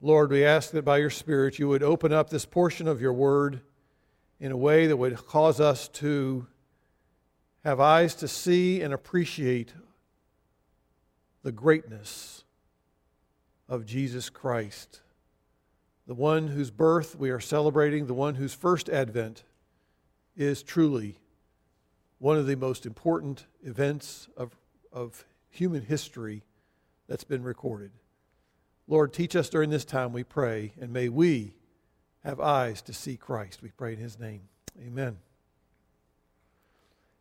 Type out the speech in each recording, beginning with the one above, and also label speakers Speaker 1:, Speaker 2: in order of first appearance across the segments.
Speaker 1: Lord, we ask that by your Spirit you would open up this portion of your word in a way that would cause us to have eyes to see and appreciate the greatness of Jesus Christ, the one whose birth we are celebrating, the one whose first advent is truly one of the most important events of, of human history that's been recorded. Lord, teach us during this time, we pray, and may we have eyes to see Christ. We pray in his name. Amen.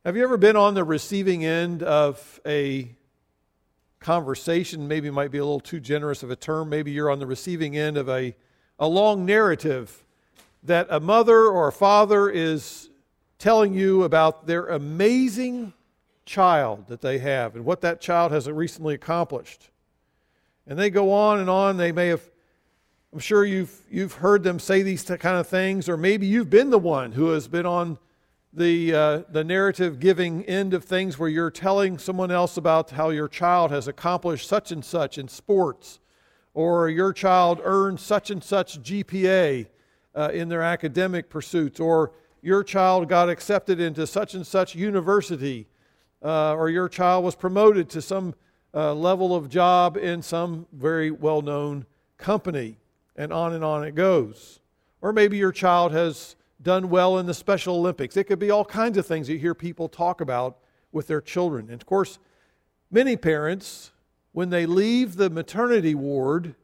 Speaker 1: Have you ever been on the receiving end of a conversation? Maybe might be a little too generous of a term. Maybe you're on the receiving end of a, a long narrative that a mother or a father is telling you about their amazing child that they have and what that child has recently accomplished. And they go on and on. They may have, I'm sure you've, you've heard them say these kind of things, or maybe you've been the one who has been on the, uh, the narrative giving end of things where you're telling someone else about how your child has accomplished such and such in sports, or your child earned such and such GPA uh, in their academic pursuits, or your child got accepted into such and such university, uh, or your child was promoted to some uh, level of job in some very well known company, and on and on it goes. Or maybe your child has done well in the Special Olympics. It could be all kinds of things you hear people talk about with their children. And of course, many parents, when they leave the maternity ward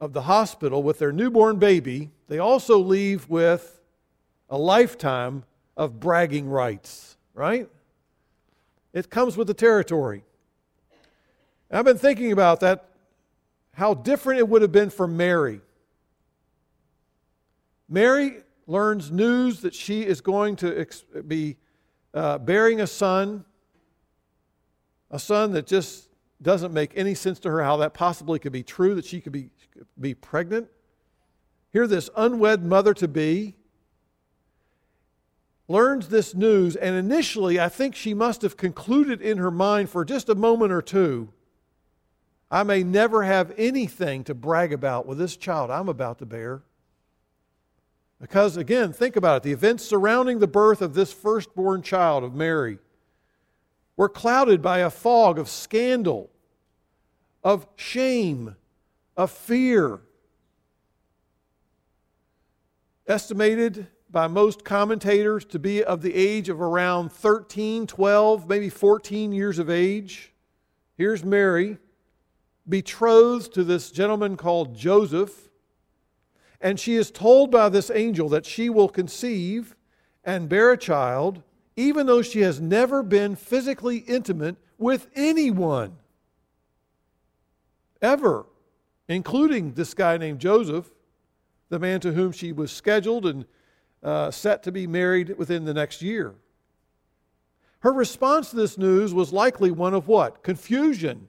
Speaker 1: of the hospital with their newborn baby, they also leave with a lifetime of bragging rights, right? It comes with the territory. I've been thinking about that, how different it would have been for Mary. Mary learns news that she is going to ex- be uh, bearing a son, a son that just doesn't make any sense to her how that possibly could be true, that she could be, be pregnant. Here, this unwed mother to be learns this news, and initially, I think she must have concluded in her mind for just a moment or two I may never have anything to brag about with this child I'm about to bear. Because, again, think about it. The events surrounding the birth of this firstborn child of Mary were clouded by a fog of scandal, of shame, of fear. Estimated by most commentators to be of the age of around 13, 12, maybe 14 years of age. Here's Mary betrothed to this gentleman called Joseph, and she is told by this angel that she will conceive and bear a child, even though she has never been physically intimate with anyone. Ever, including this guy named Joseph, the man to whom she was scheduled and uh, set to be married within the next year. Her response to this news was likely one of what? Confusion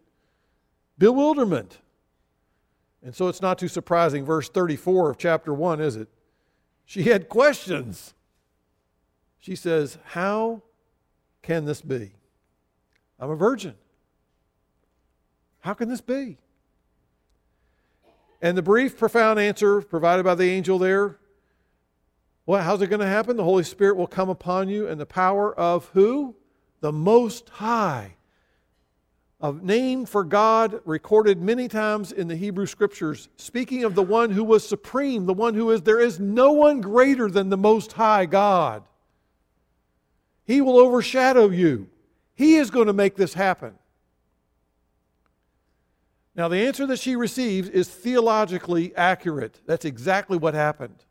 Speaker 1: bewilderment. And so it's not too surprising, verse 34 of chapter 1, is it? She had questions. She says, How can this be? I'm a virgin. How can this be? And the brief, profound answer provided by the angel there well, how's it going to happen? The Holy Spirit will come upon you, and the power of who? The Most High a name for God recorded many times in the Hebrew Scriptures, speaking of the one who was supreme, the one who is, there is no one greater than the Most High God. He will overshadow you. He is going to make this happen. Now, the answer that she receives is theologically accurate. That's exactly what happened.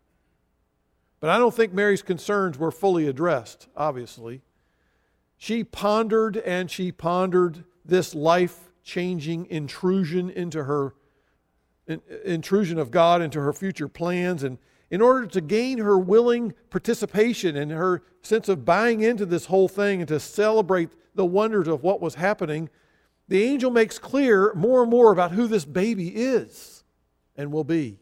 Speaker 1: But I don't think Mary's concerns were fully addressed, obviously. She pondered and she pondered this life changing intrusion into her intrusion of God into her future plans and in order to gain her willing participation and her sense of buying into this whole thing and to celebrate the wonders of what was happening, the angel makes clear more and more about who this baby is and will be.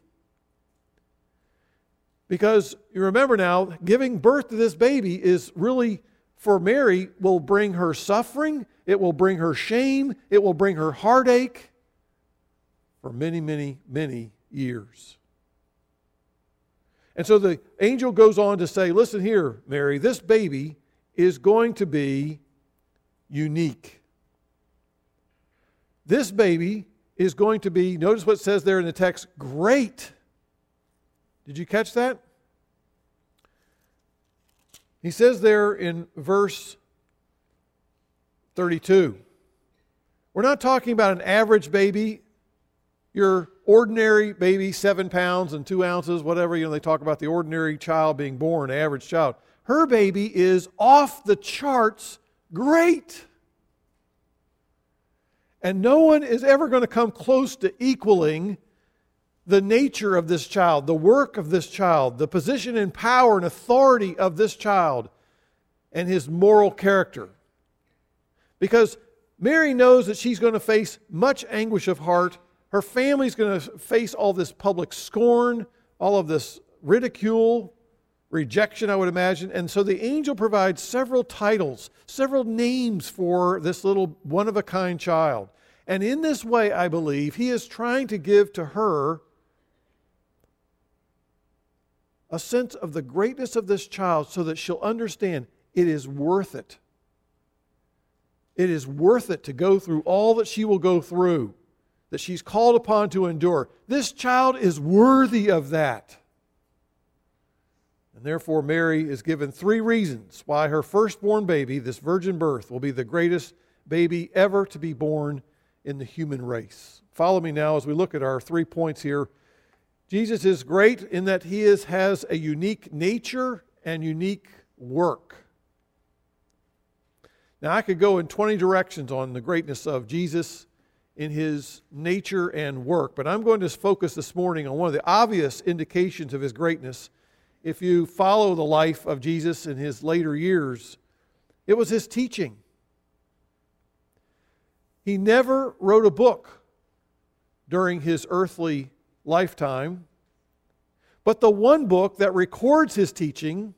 Speaker 1: Because you remember now, giving birth to this baby is really for Mary will bring her suffering, it will bring her shame, it will bring her heartache for many, many, many years. And so the angel goes on to say, Listen here, Mary, this baby is going to be unique. This baby is going to be, notice what it says there in the text, great. Did you catch that? He says there in verse 32. We're not talking about an average baby, your ordinary baby, seven pounds and two ounces, whatever. You know, they talk about the ordinary child being born, average child. Her baby is off the charts great. And no one is ever going to come close to equaling the nature of this child, the work of this child, the position and power and authority of this child, and his moral character. Because Mary knows that she's going to face much anguish of heart. Her family's going to face all this public scorn, all of this ridicule, rejection, I would imagine. And so the angel provides several titles, several names for this little one of a kind child. And in this way, I believe, he is trying to give to her a sense of the greatness of this child so that she'll understand it is worth it. It is worth it to go through all that she will go through, that she's called upon to endure. This child is worthy of that. And therefore, Mary is given three reasons why her firstborn baby, this virgin birth, will be the greatest baby ever to be born in the human race. Follow me now as we look at our three points here Jesus is great in that he is, has a unique nature and unique work. Now, I could go in 20 directions on the greatness of Jesus in his nature and work, but I'm going to focus this morning on one of the obvious indications of his greatness. If you follow the life of Jesus in his later years, it was his teaching. He never wrote a book during his earthly lifetime. But the one book that records his teaching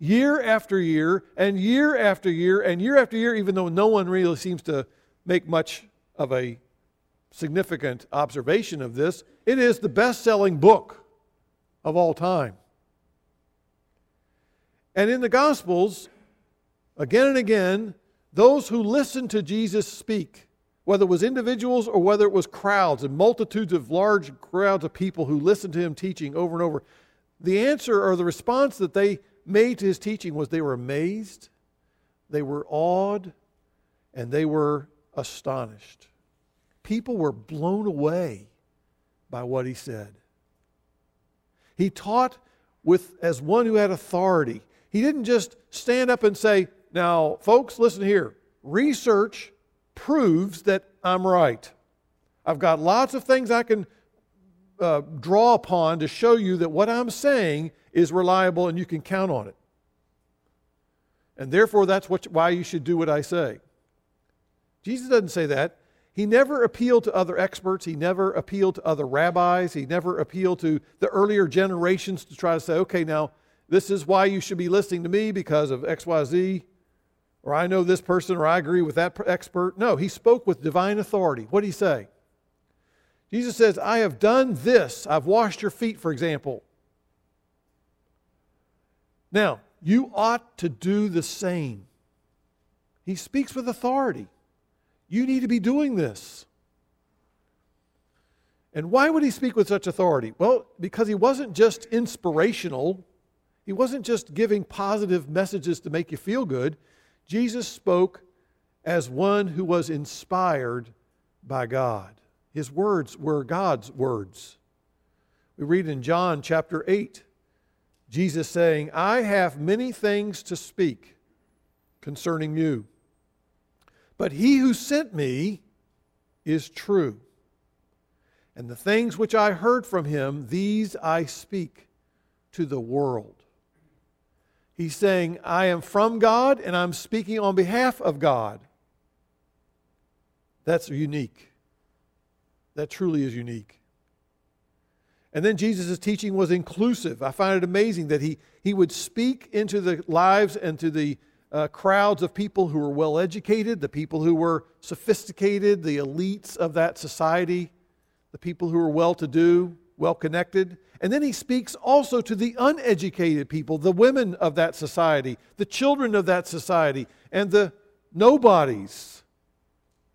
Speaker 1: year after year and year after year and year after year, even though no one really seems to make much of a significant observation of this, it is the best selling book of all time. And in the Gospels, again and again, those who listen to Jesus speak whether it was individuals or whether it was crowds and multitudes of large crowds of people who listened to him teaching over and over, the answer or the response that they made to his teaching was they were amazed, they were awed, and they were astonished. People were blown away by what he said. He taught with as one who had authority. He didn't just stand up and say, "Now, folks, listen here. Research proves that I'm right. I've got lots of things I can uh, draw upon to show you that what I'm saying is reliable and you can count on it. And therefore, that's what, why you should do what I say. Jesus doesn't say that. He never appealed to other experts. He never appealed to other rabbis. He never appealed to the earlier generations to try to say, okay, now, this is why you should be listening to me because of XYZ or I know this person, or I agree with that expert. No, he spoke with divine authority. What did he say? Jesus says, I have done this. I've washed your feet, for example. Now, you ought to do the same. He speaks with authority. You need to be doing this. And why would he speak with such authority? Well, because he wasn't just inspirational, he wasn't just giving positive messages to make you feel good. Jesus spoke as one who was inspired by God. His words were God's words. We read in John chapter 8, Jesus saying, I have many things to speak concerning you, but he who sent me is true. And the things which I heard from him, these I speak to the world. He's saying, I am from God and I'm speaking on behalf of God. That's unique. That truly is unique. And then Jesus' teaching was inclusive. I find it amazing that he, he would speak into the lives and to the uh, crowds of people who were well educated, the people who were sophisticated, the elites of that society, the people who were well to do, well connected. And then he speaks also to the uneducated people, the women of that society, the children of that society, and the nobodies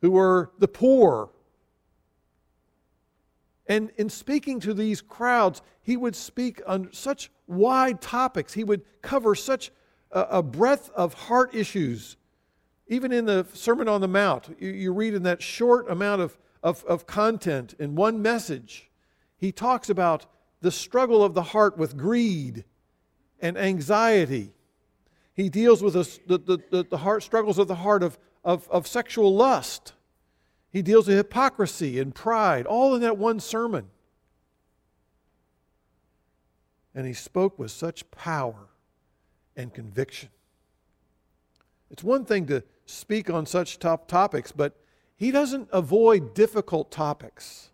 Speaker 1: who were the poor. And in speaking to these crowds, he would speak on such wide topics. He would cover such a, breadth of heart issues. Even in the Sermon on the Mount, you, you read in that short amount of, of, of content in one message, he talks about the struggle of the heart with greed and anxiety. He deals with the, the, the, the heart struggles of the heart of, of, of sexual lust. He deals with hypocrisy and pride, all in that one sermon. And he spoke with such power and conviction. It's one thing to speak on such top topics, but he doesn't avoid difficult topics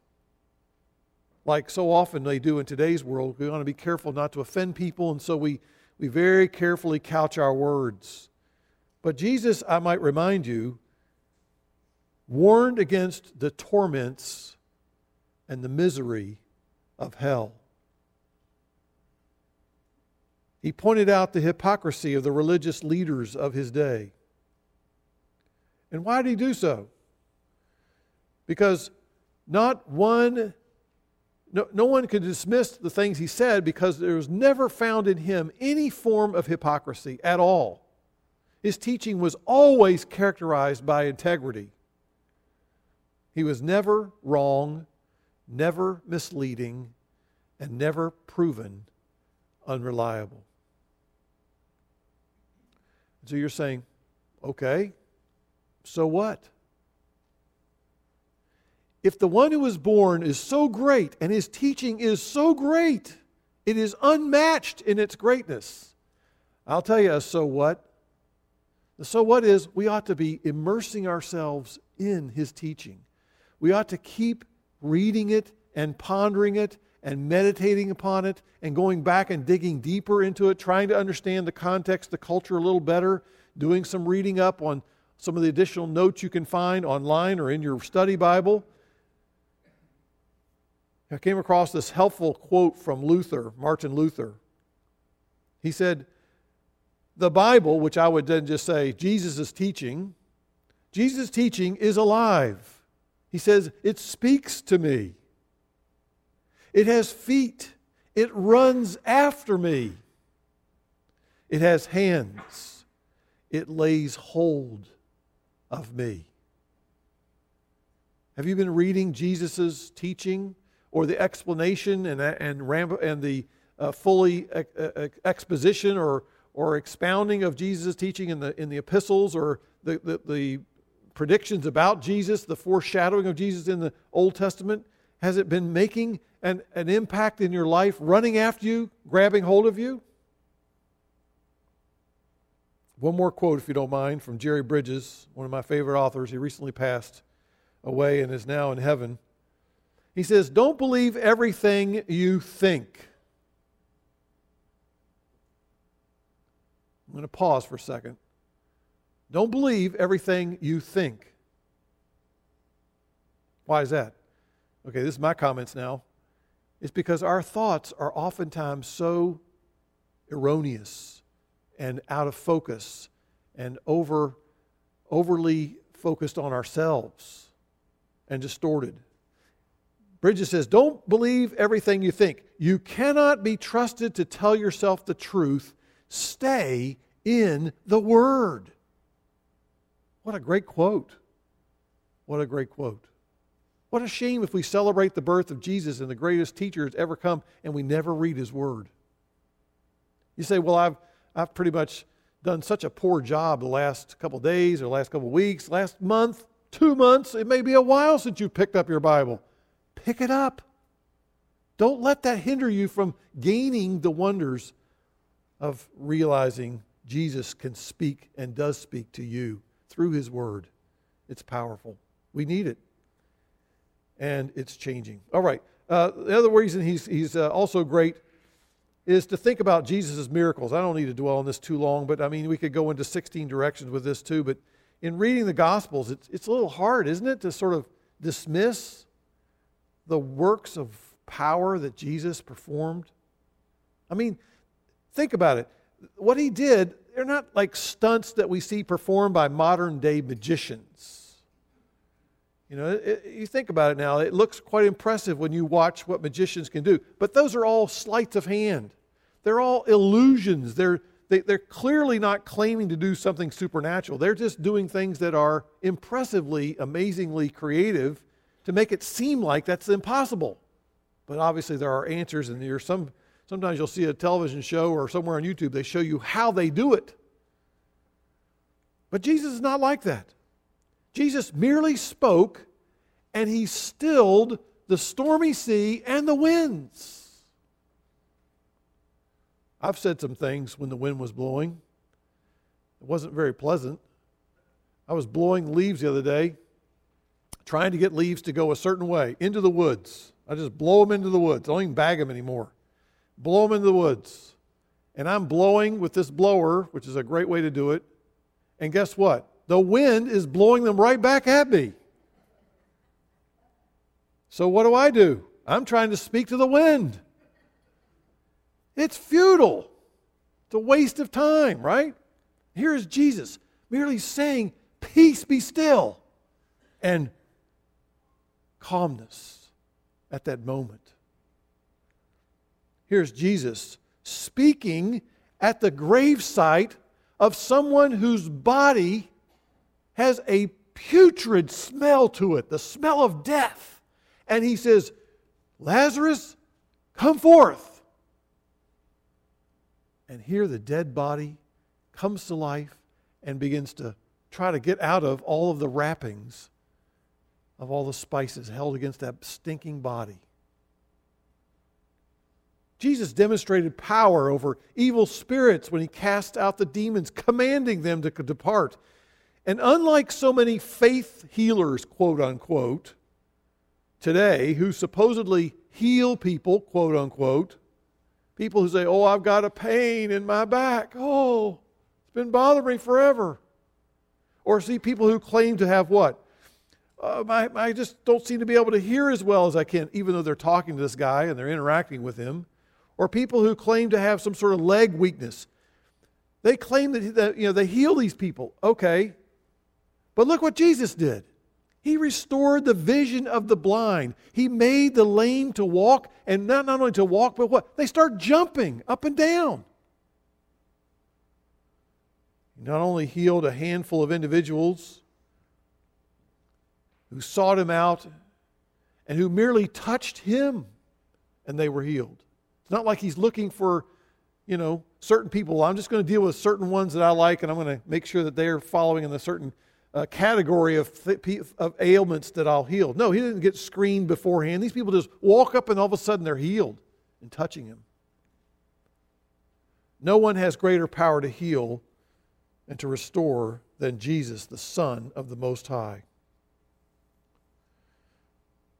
Speaker 1: like so often they do in today's world. We want to be careful not to offend people, and so we, we very carefully couch our words. But Jesus, I might remind you, warned against the torments and the misery of hell. He pointed out the hypocrisy of the religious leaders of his day. And why did he do so? Because not one no, no one could dismiss the things he said because there was never found in him any form of hypocrisy at all. His teaching was always characterized by integrity. He was never wrong, never misleading, and never proven unreliable. So you're saying, okay, so what? if the one who was born is so great and his teaching is so great, it is unmatched in its greatness. I'll tell you a so what. The so what is we ought to be immersing ourselves in his teaching. We ought to keep reading it and pondering it and meditating upon it and going back and digging deeper into it, trying to understand the context, the culture a little better, doing some reading up on some of the additional notes you can find online or in your study Bible I came across this helpful quote from Luther, Martin Luther. He said, The Bible, which I would then just say Jesus' teaching, Jesus' teaching is alive. He says, It speaks to me. It has feet. It runs after me. It has hands. It lays hold of me. Have you been reading Jesus' teaching? or the explanation and, and, and the uh, fully exposition or, or expounding of Jesus' teaching in the, in the epistles or the, the, the predictions about Jesus, the foreshadowing of Jesus in the Old Testament? Has it been making an, an impact in your life, running after you, grabbing hold of you? One more quote, if you don't mind, from Jerry Bridges, one of my favorite authors. He recently passed away and is now in heaven. He says, Don't believe everything you think. I'm going to pause for a second. Don't believe everything you think. Why is that? Okay, this is my comments now. It's because our thoughts are oftentimes so erroneous and out of focus and over, overly focused on ourselves and distorted. Bridges says, Don't believe everything you think. You cannot be trusted to tell yourself the truth. Stay in the Word. What a great quote. What a great quote. What a shame if we celebrate the birth of Jesus and the greatest teacher has ever come and we never read his word. You say, Well, I've, I've pretty much done such a poor job the last couple days or last couple weeks, last month, two months. It may be a while since you picked up your Bible. Pick it up. Don't let that hinder you from gaining the wonders of realizing Jesus can speak and does speak to you through his word. It's powerful. We need it. And it's changing. All right. Uh, the other reason he's, he's uh, also great is to think about Jesus' miracles. I don't need to dwell on this too long, but I mean, we could go into 16 directions with this too. But in reading the Gospels, it's, it's a little hard, isn't it, to sort of dismiss the works of power that Jesus performed? I mean, think about it. What he did, they're not like stunts that we see performed by modern day magicians. You know, it, you think about it now, it looks quite impressive when you watch what magicians can do. But those are all sleights of hand. They're all illusions. They're, they, are they are clearly not claiming to do something supernatural. They're just doing things that are impressively, amazingly creative to make it seem like that's impossible. But obviously, there are answers, and there's some, sometimes you'll see a television show or somewhere on YouTube, they show you how they do it. But Jesus is not like that. Jesus merely spoke, and he stilled the stormy sea and the winds. I've said some things when the wind was blowing. It wasn't very pleasant. I was blowing leaves the other day, trying to get leaves to go a certain way into the woods. I just blow them into the woods. I don't even bag them anymore. Blow them into the woods. And I'm blowing with this blower, which is a great way to do it. And guess what? The wind is blowing them right back at me. So what do I do? I'm trying to speak to the wind. It's futile. It's a waste of time, right? Here is Jesus merely saying, Peace be still, and calmness at that moment. Here's Jesus speaking at the gravesite of someone whose body has a putrid smell to it, the smell of death. And he says, Lazarus, come forth. And here the dead body comes to life and begins to try to get out of all of the wrappings of all the spices held against that stinking body. Jesus demonstrated power over evil spirits when he cast out the demons, commanding them to depart. And unlike so many faith healers, quote unquote, today, who supposedly heal people, quote unquote, People who say, Oh, I've got a pain in my back. Oh, it's been bothering me forever. Or see people who claim to have what? Uh, my, I just don't seem to be able to hear as well as I can, even though they're talking to this guy and they're interacting with him. Or people who claim to have some sort of leg weakness. They claim that, that you know, they heal these people. Okay. But look what Jesus did. He restored the vision of the blind. He made the lame to walk, and not, not only to walk, but what? They start jumping up and down. He not only healed a handful of individuals who sought him out and who merely touched him and they were healed. It's not like he's looking for, you know, certain people. I'm just going to deal with certain ones that I like and I'm going to make sure that they're following in a certain uh, category of, th- of ailments that I'll heal. No, he didn't get screened beforehand. These people just walk up and all of a sudden they're healed in touching him. No one has greater power to heal and to restore than Jesus, the Son of the Most High.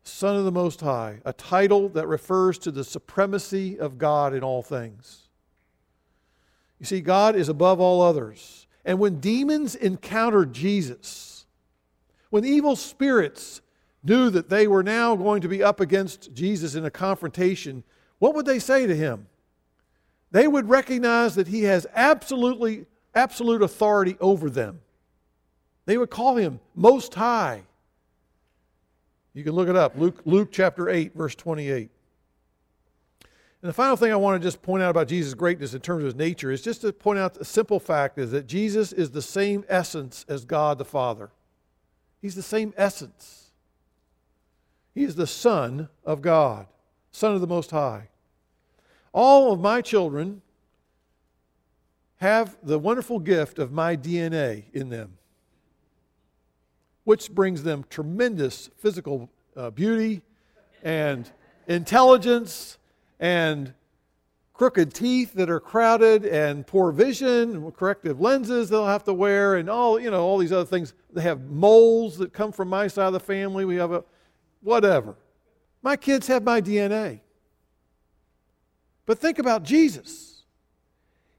Speaker 1: Son of the Most High, a title that refers to the supremacy of God in all things. You see, God is above all others. And when demons encountered Jesus, when evil spirits knew that they were now going to be up against Jesus in a confrontation, what would they say to him? They would recognize that he has absolutely absolute authority over them. They would call him most high. You can look it up. Luke, Luke chapter 8, verse 28. And the final thing I want to just point out about Jesus' greatness in terms of his nature is just to point out a simple fact is that Jesus is the same essence as God the Father. He's the same essence. He is the Son of God, Son of the Most High. All of my children have the wonderful gift of my DNA in them, which brings them tremendous physical uh, beauty and intelligence and crooked teeth that are crowded and poor vision, corrective lenses they'll have to wear, and all you know all these other things. They have moles that come from my side of the family. We have a whatever. My kids have my DNA. But think about Jesus.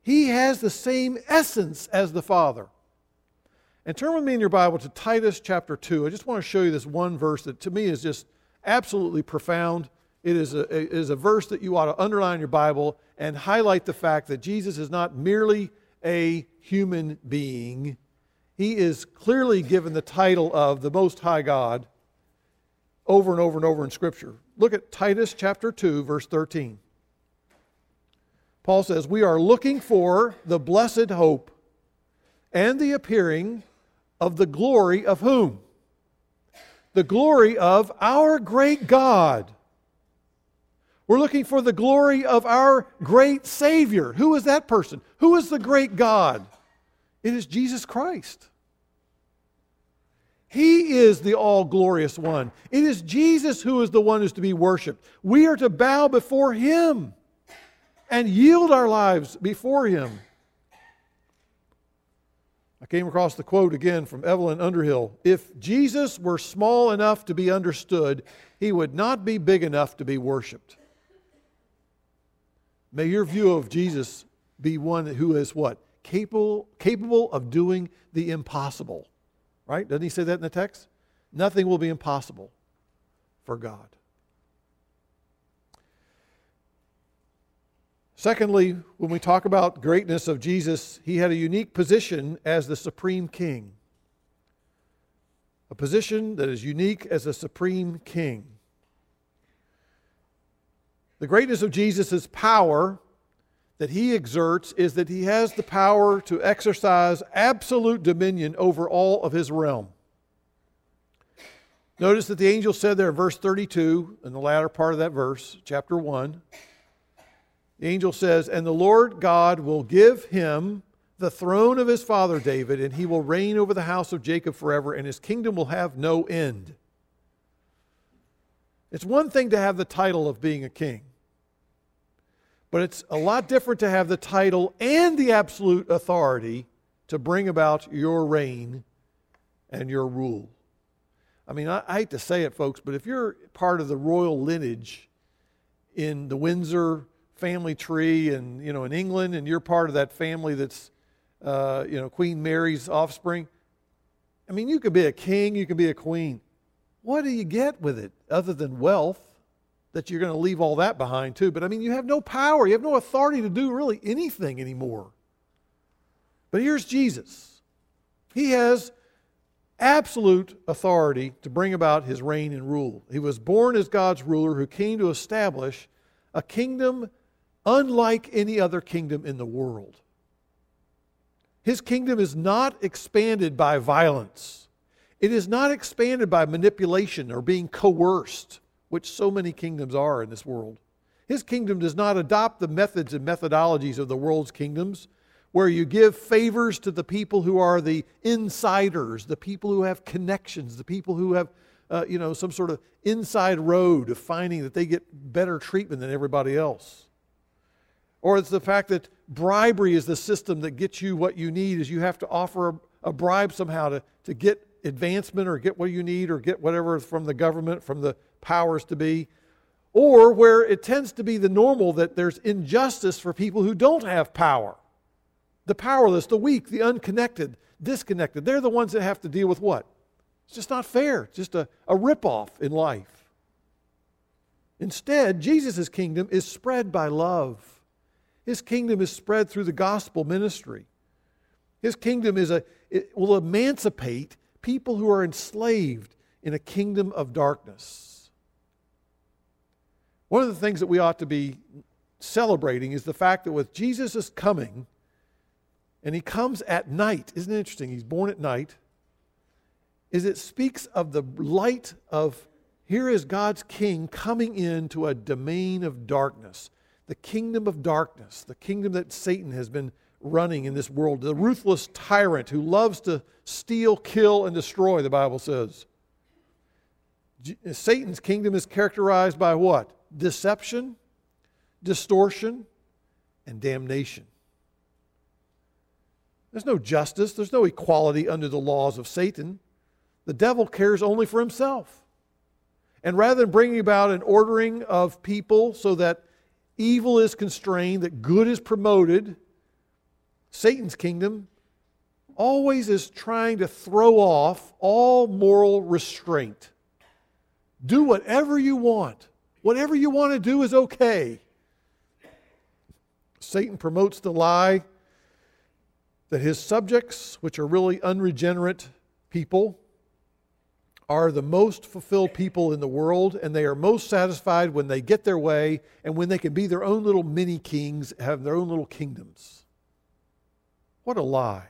Speaker 1: He has the same essence as the Father. And turn with me in your Bible to Titus chapter 2. I just want to show you this one verse that to me is just absolutely profound It is, a, it is a verse that you ought to underline in your Bible and highlight the fact that Jesus is not merely a human being. He is clearly given the title of the Most High God over and over and over in Scripture. Look at Titus chapter 2, verse 13. Paul says, We are looking for the blessed hope and the appearing of the glory of whom? The glory of our great God. We're looking for the glory of our great Savior. Who is that person? Who is the great God? It is Jesus Christ. He is the all glorious one. It is Jesus who is the one who's to be worshiped. We are to bow before Him and yield our lives before Him. Came across the quote again from Evelyn Underhill If Jesus were small enough to be understood, he would not be big enough to be worshiped. May your view of Jesus be one who is what? Capable, capable of doing the impossible. Right? Doesn't he say that in the text? Nothing will be impossible for God. Secondly, when we talk about greatness of Jesus, he had a unique position as the supreme king. A position that is unique as a supreme king. The greatness of Jesus' power that he exerts is that he has the power to exercise absolute dominion over all of his realm. Notice that the angel said there in verse 32, in the latter part of that verse, chapter 1, the angel says, And the Lord God will give him the throne of his father David, and he will reign over the house of Jacob forever, and his kingdom will have no end. It's one thing to have the title of being a king, but it's a lot different to have the title and the absolute authority to bring about your reign and your rule. I mean, I, I hate to say it, folks, but if you're part of the royal lineage in the Windsor family tree and you know in England and you're part of that family that's uh, you know Queen Mary's offspring. I mean, you could be a king, you could be a queen. What do you get with it other than wealth? That you're going to leave all that behind too. But I mean, you have no power, you have no authority to do really anything anymore. But here's Jesus. He has absolute authority to bring about his reign and rule. He was born as God's ruler who came to establish a kingdom unlike any other kingdom in the world. His kingdom is not expanded by violence. It is not expanded by manipulation or being coerced, which so many kingdoms are in this world. His kingdom does not adopt the methods and methodologies of the world's kingdoms, where you give favors to the people who are the insiders, the people who have connections, the people who have, uh, you know, some sort of inside road of finding that they get better treatment than everybody else. Or it's the fact that bribery is the system that gets you what you need, is you have to offer a, a bribe somehow to, to get advancement or get what you need or get whatever from the government, from the powers to be. Or where it tends to be the normal that there's injustice for people who don't have power. The powerless, the weak, the unconnected, disconnected. They're the ones that have to deal with what? It's just not fair. It's just a, a ripoff in life. Instead, Jesus' kingdom is spread by love. His kingdom is spread through the gospel ministry. His kingdom is a, it will emancipate people who are enslaved in a kingdom of darkness. One of the things that we ought to be celebrating is the fact that with Jesus' is coming, and he comes at night, isn't it interesting? He's born at night, is it speaks of the light of here is God's king coming into a domain of darkness the kingdom of darkness, the kingdom that Satan has been running in this world, the ruthless tyrant who loves to steal, kill, and destroy, the Bible says. Satan's kingdom is characterized by what? Deception, distortion, and damnation. There's no justice, there's no equality under the laws of Satan. The devil cares only for himself. And rather than bringing about an ordering of people so that evil is constrained, that good is promoted, Satan's kingdom always is trying to throw off all moral restraint. Do whatever you want. Whatever you want to do is okay. Satan promotes the lie that his subjects, which are really unregenerate people, are the most fulfilled people in the world, and they are most satisfied when they get their way and when they can be their own little mini kings, have their own little kingdoms. What a lie.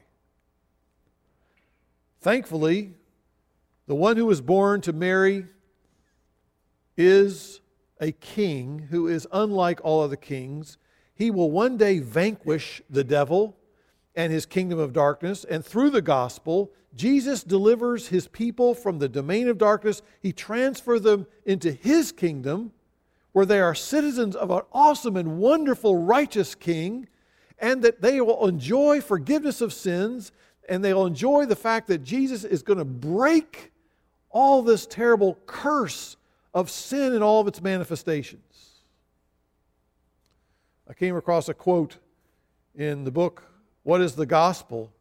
Speaker 1: Thankfully, the one who was born to Mary is a king who is unlike all other kings. He will one day vanquish the devil and his kingdom of darkness, and through the gospel, Jesus delivers his people from the domain of darkness. He transfers them into his kingdom, where they are citizens of an awesome and wonderful, righteous king, and that they will enjoy forgiveness of sins, and they'll enjoy the fact that Jesus is going to break all this terrible curse of sin and all of its manifestations. I came across a quote in the book, What is the Gospel?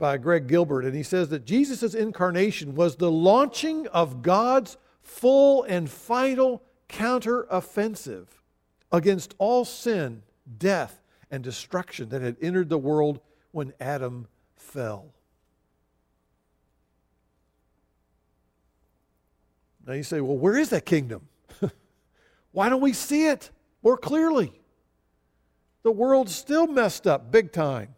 Speaker 1: by Greg Gilbert, and he says that Jesus' incarnation was the launching of God's full and final counteroffensive against all sin, death, and destruction that had entered the world when Adam fell. Now you say, well, where is that kingdom? Why don't we see it more clearly? The world's still messed up big time.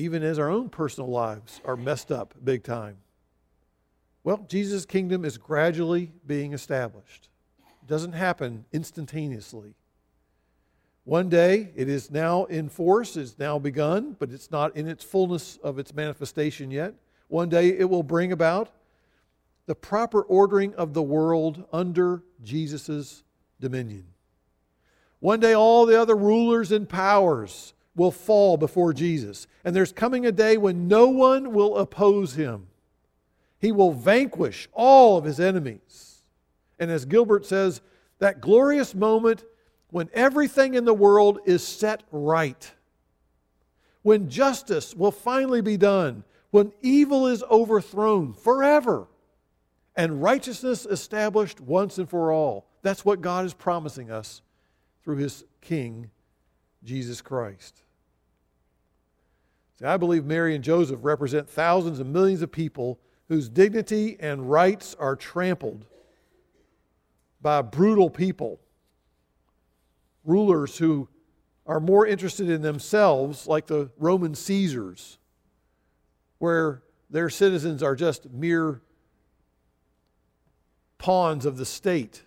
Speaker 1: Even as our own personal lives are messed up big time. Well, Jesus' kingdom is gradually being established. It doesn't happen instantaneously. One day, it is now in force, it's now begun, but it's not in its fullness of its manifestation yet. One day it will bring about the proper ordering of the world under Jesus' dominion. One day all the other rulers and powers will fall before Jesus. And there's coming a day when no one will oppose him. He will vanquish all of his enemies. And as Gilbert says, that glorious moment when everything in the world is set right, when justice will finally be done, when evil is overthrown forever and righteousness established once and for all. That's what God is promising us through his King, Jesus Christ. See, I believe Mary and Joseph represent thousands and millions of people whose dignity and rights are trampled by brutal people, rulers who are more interested in themselves, like the Roman Caesars, where their citizens are just mere pawns of the state.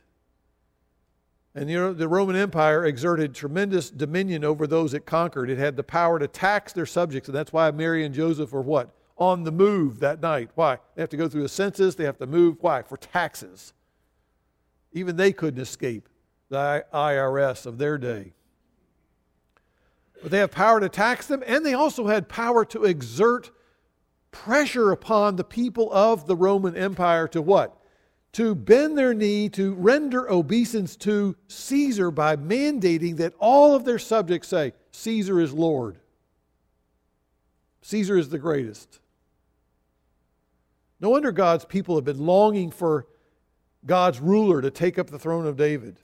Speaker 1: And you know, the Roman Empire exerted tremendous dominion over those it conquered. It had the power to tax their subjects, and that's why Mary and Joseph were what? On the move that night. Why? They have to go through a census, they have to move. Why? For taxes. Even they couldn't escape the IRS of their day. But they have power to tax them, and they also had power to exert pressure upon the people of the Roman Empire to what? To bend their knee, to render obeisance to Caesar by mandating that all of their subjects say, Caesar is Lord. Caesar is the greatest. No wonder God's people have been longing for God's ruler to take up the throne of David.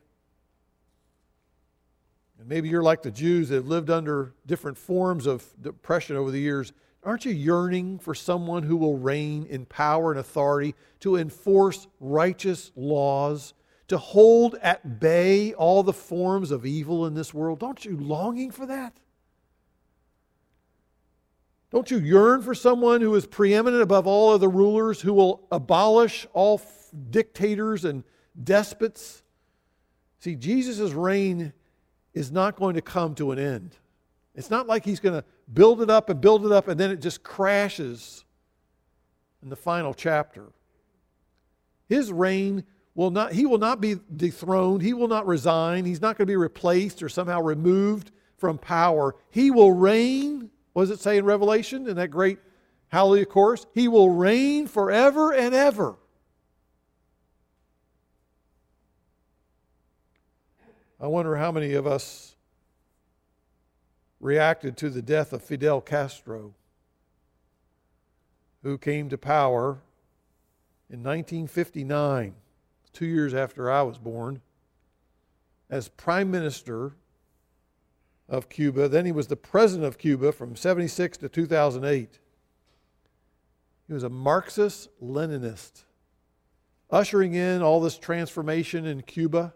Speaker 1: And maybe you're like the Jews that have lived under different forms of depression over the years. Aren't you yearning for someone who will reign in power and authority to enforce righteous laws, to hold at bay all the forms of evil in this world? Don't you longing for that? Don't you yearn for someone who is preeminent above all other rulers, who will abolish all f- dictators and despots? See, Jesus' reign is not going to come to an end. It's not like he's going to build it up and build it up and then it just crashes in the final chapter. His reign will not, he will not be dethroned. He will not resign. He's not going to be replaced or somehow removed from power. He will reign. What does it say in Revelation in that great Hallelujah chorus? He will reign forever and ever. I wonder how many of us reacted to the death of Fidel Castro, who came to power in 1959 two years after I was born, as prime minister of Cuba. Then he was the president of Cuba from 76 to 2008. He was a Marxist Leninist, ushering in all this transformation in Cuba,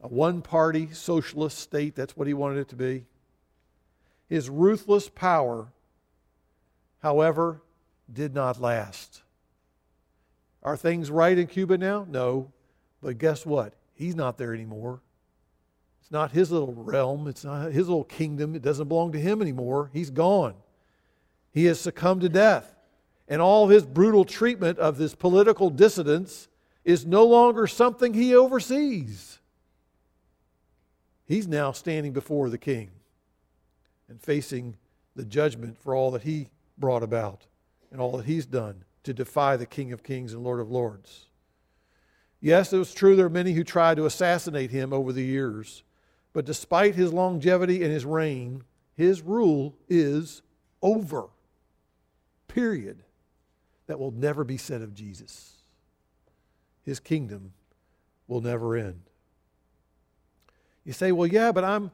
Speaker 1: a one party socialist state. That's what he wanted it to be. His ruthless power, however, did not last. Are things right in Cuba now? No. But guess what? He's not there anymore. It's not his little realm, it's not his little kingdom. It doesn't belong to him anymore. He's gone. He has succumbed to death. And all his brutal treatment of this political dissidents is no longer something he oversees. He's now standing before the king and facing the judgment for all that he brought about and all that he's done to defy the King of Kings and Lord of Lords. Yes, it was true there are many who tried to assassinate him over the years, but despite his longevity and his reign, his rule is over. Period. That will never be said of Jesus. His kingdom will never end. You say, well, yeah, but I'm,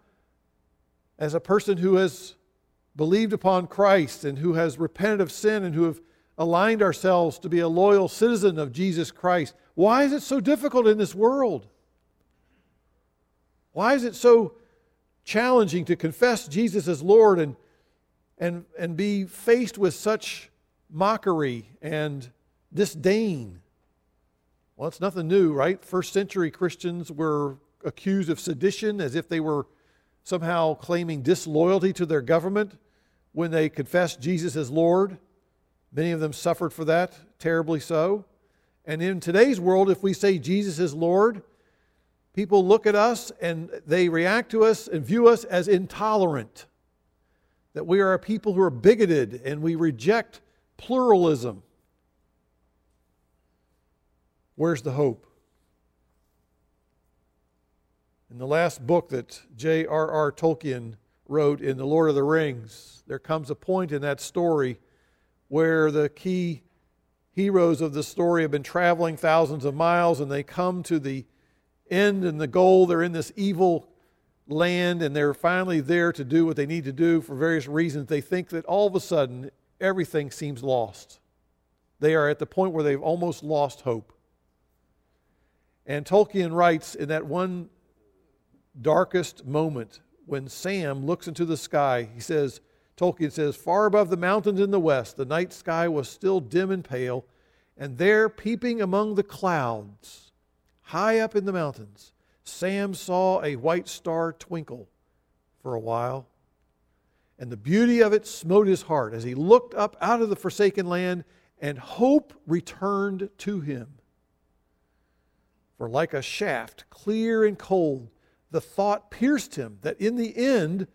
Speaker 1: as a person who has believed upon Christ and who has repented of sin and who have aligned ourselves to be a loyal citizen of Jesus Christ, why is it so difficult in this world? Why is it so challenging to confess Jesus as Lord and, and, and be faced with such mockery and disdain? Well, it's nothing new, right? First century Christians were accused of sedition as if they were somehow claiming disloyalty to their government when they confessed Jesus as Lord. Many of them suffered for that, terribly so. And in today's world, if we say Jesus is Lord, People look at us and they react to us and view us as intolerant. That we are a people who are bigoted and we reject pluralism. Where's the hope? In the last book that J.R.R. Tolkien wrote in The Lord of the Rings, there comes a point in that story where the key heroes of the story have been traveling thousands of miles and they come to the end and the goal. They're in this evil land and they're finally there to do what they need to do for various reasons. They think that all of a sudden everything seems lost. They are at the point where they've almost lost hope. And Tolkien writes in that one darkest moment when Sam looks into the sky, he says, Tolkien says, far above the mountains in the west, the night sky was still dim and pale, and there, peeping among the clouds, high up in the mountains, Sam saw a white star twinkle for a while, and the beauty of it smote his heart as he looked up out of the forsaken land, and hope returned to him. For like a shaft, clear and cold, the thought pierced him that in the end,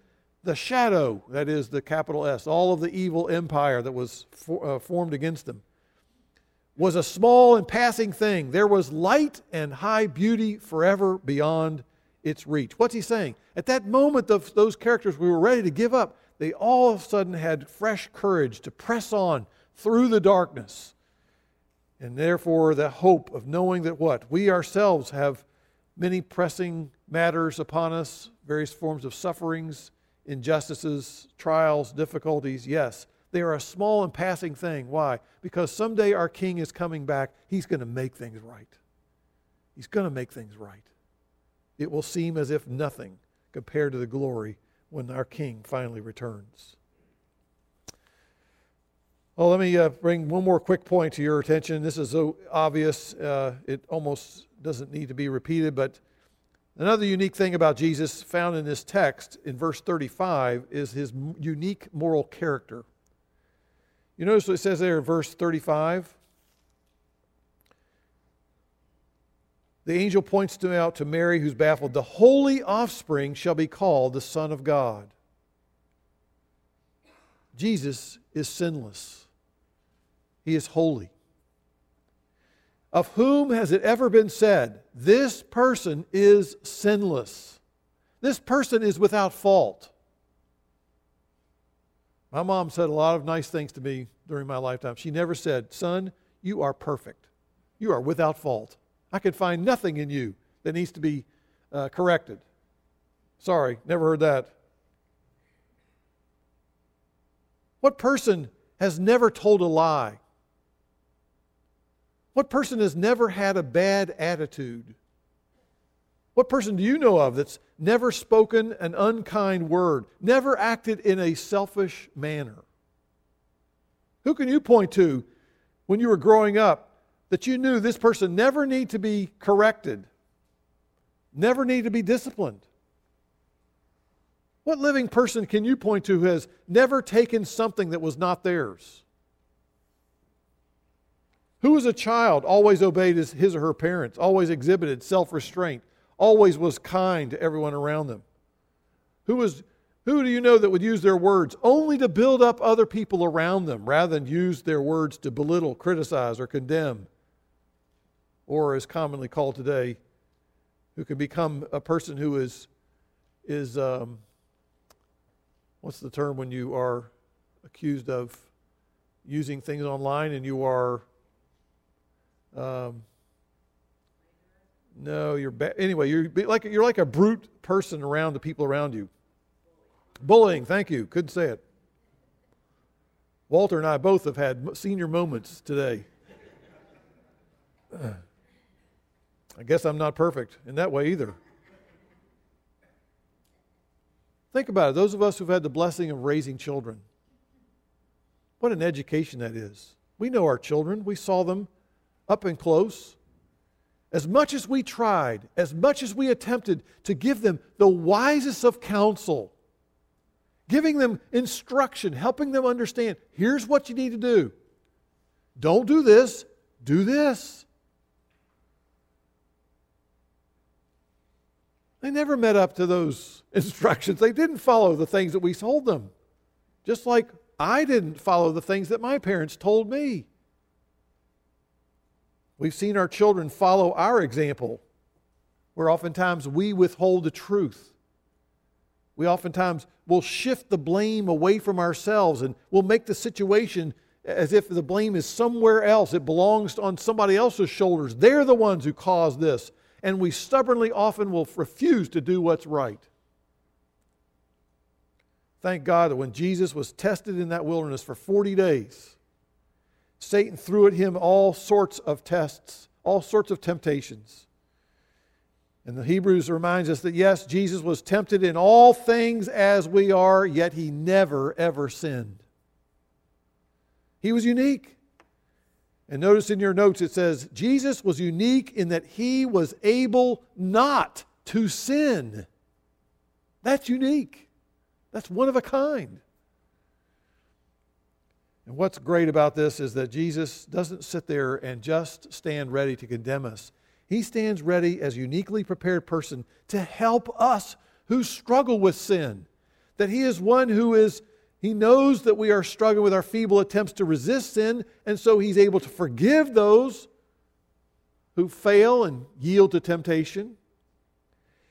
Speaker 1: the shadow, that is the capital S, all of the evil empire that was for, uh, formed against them, was a small and passing thing. There was light and high beauty forever beyond its reach. What's he saying? At that moment, of those characters we were ready to give up, they all of a sudden had fresh courage to press on through the darkness. And therefore, the hope of knowing that what? We ourselves have many pressing matters upon us, various forms of sufferings, injustices, trials, difficulties, yes. They are a small and passing thing. Why? Because someday our king is coming back. He's going to make things right. He's going to make things right. It will seem as if nothing compared to the glory when our king finally returns. Well, let me uh, bring one more quick point to your attention. This is so obvious, uh, it almost doesn't need to be repeated, but another unique thing about Jesus found in this text in verse 35 is his unique moral character. You notice what it says there in verse 35? The angel points to out to Mary, who's baffled. The holy offspring shall be called the Son of God. Jesus is sinless, He is holy. Of whom has it ever been said, This person is sinless? This person is without fault. My mom said a lot of nice things to me during my lifetime. She never said, Son, you are perfect. You are without fault. I can find nothing in you that needs to be uh, corrected. Sorry, never heard that. What person has never told a lie? What person has never had a bad attitude? What person do you know of that's never spoken an unkind word, never acted in a selfish manner? Who can you point to when you were growing up that you knew this person never need to be corrected, never need to be disciplined? What living person can you point to who has never taken something that was not theirs? Who as a child always obeyed his, his or her parents, always exhibited self restraint, always was kind to everyone around them? Who, was, who do you know that would use their words only to build up other people around them rather than use their words to belittle, criticize, or condemn? Or, as commonly called today, who can become a person who is, is um, what's the term when you are accused of using things online and you are um, no you're ba- anyway you're like you're like a brute person around the people around you bullying thank you couldn't say it walter and i both have had senior moments today i guess i'm not perfect in that way either Think about it. Those of us who've had the blessing of raising children, what an education that is. We know our children, we saw them up and close. As much as we tried, as much as we attempted to give them the wisest of counsel, giving them instruction, helping them understand here's what you need to do. Don't do this, do this. They never met up to those instructions. They didn't follow the things that we told them. Just like I didn't follow the things that my parents told me. We've seen our children follow our example, where oftentimes we withhold the truth. We oftentimes will shift the blame away from ourselves and we'll make the situation as if the blame is somewhere else. It belongs on somebody else's shoulders. They're the ones who caused this and we stubbornly often will refuse to do what's right. Thank God that when Jesus was tested in that wilderness for 40 days, Satan threw at him all sorts of tests, all sorts of temptations. And the Hebrews reminds us that yes, Jesus was tempted in all things as we are, yet he never, ever sinned. He was unique. And notice in your notes it says, Jesus was unique in that he was able not to sin. That's unique. That's one of a kind. And what's great about this is that Jesus doesn't sit there and just stand ready to condemn us. He stands ready as a uniquely prepared person to help us who struggle with sin. That he is one who is he knows that we are struggling with our feeble attempts to resist sin, and so He's able to forgive those who fail and yield to temptation.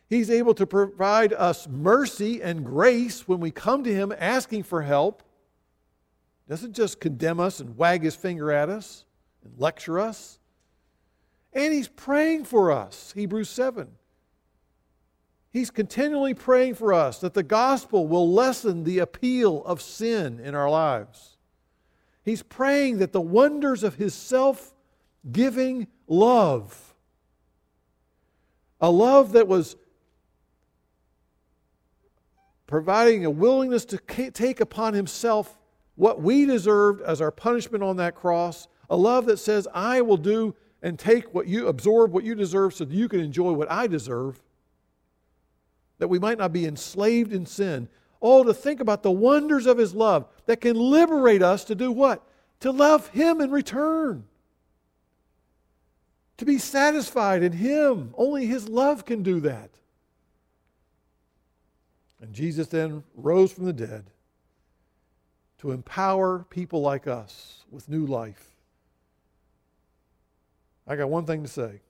Speaker 1: He's able to provide us mercy and grace when we come to Him asking for help. Doesn't just condemn us and wag His finger at us and lecture us. And He's praying for us, Hebrews 7. He's continually praying for us that the gospel will lessen the appeal of sin in our lives. He's praying that the wonders of his self giving love, a love that was providing a willingness to take upon himself what we deserved as our punishment on that cross, a love that says, I will do and take what you absorb what you deserve so that you can enjoy what I deserve that we might not be enslaved in sin. Oh, to think about the wonders of His love that can liberate us to do what? To love Him in return. To be satisfied in Him. Only His love can do that. And Jesus then rose from the dead to empower people like us with new life. I got one thing to say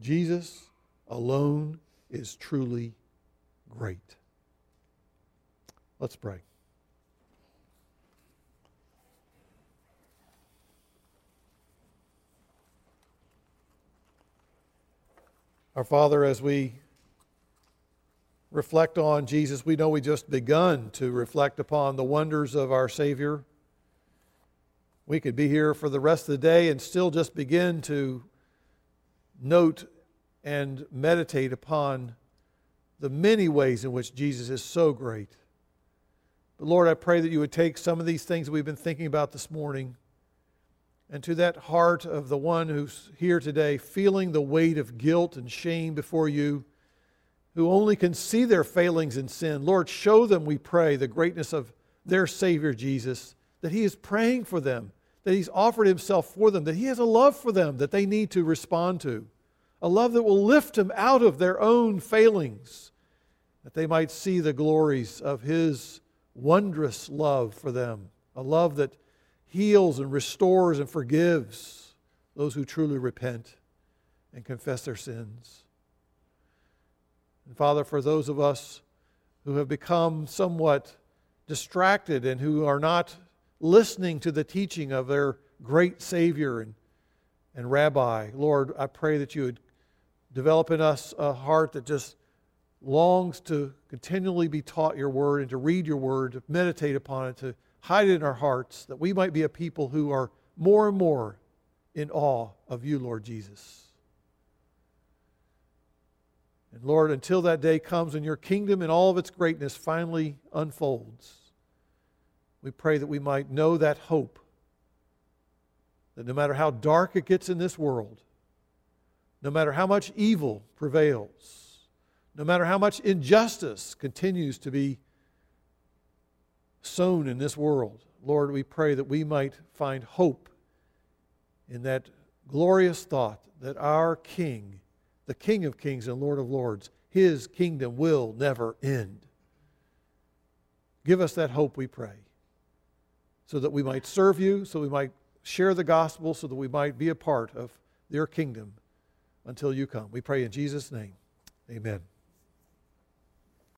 Speaker 1: Jesus alone is truly great. Let's pray. Our Father, as we reflect on Jesus, we know we just begun to reflect upon the wonders of our Savior. We could be here for the rest of the day and still just begin to note and meditate upon the many ways in which Jesus is so great. But Lord, I pray that you would take some of these things that we've been thinking about this morning and to that heart of the one who's here today, feeling the weight of guilt and shame before you, who only can see their failings and sin. Lord, show them, we pray, the greatness of their Savior Jesus, that He is praying for them, that He's offered Himself for them, that He has a love for them that they need to respond to, a love that will lift them out of their own failings, that they might see the glories of His wondrous love for them, a love that heals and restores and forgives those who truly repent and confess their sins. And Father, for those of us who have become somewhat distracted and who are not listening to the teaching of their great Savior and, and Rabbi, Lord, I pray that you would develop in us a heart that just longs to continually be taught your word and to read your word, to meditate upon it, to hide it in our hearts, that we might be a people who are more and more in awe of you, Lord Jesus. And Lord, until that day comes and your kingdom in all of its greatness finally unfolds, we pray that we might know that hope that no matter how dark it gets in this world, no matter how much evil prevails, no matter how much injustice continues to be sown in this world. Lord, we pray that we might find hope in that glorious thought that our King, the King of kings and Lord of lords, his kingdom will never end. Give us that hope, we pray, so that we might serve you, so we might share the gospel, so that we might be a part of your kingdom until you come. We pray in Jesus' name. Amen.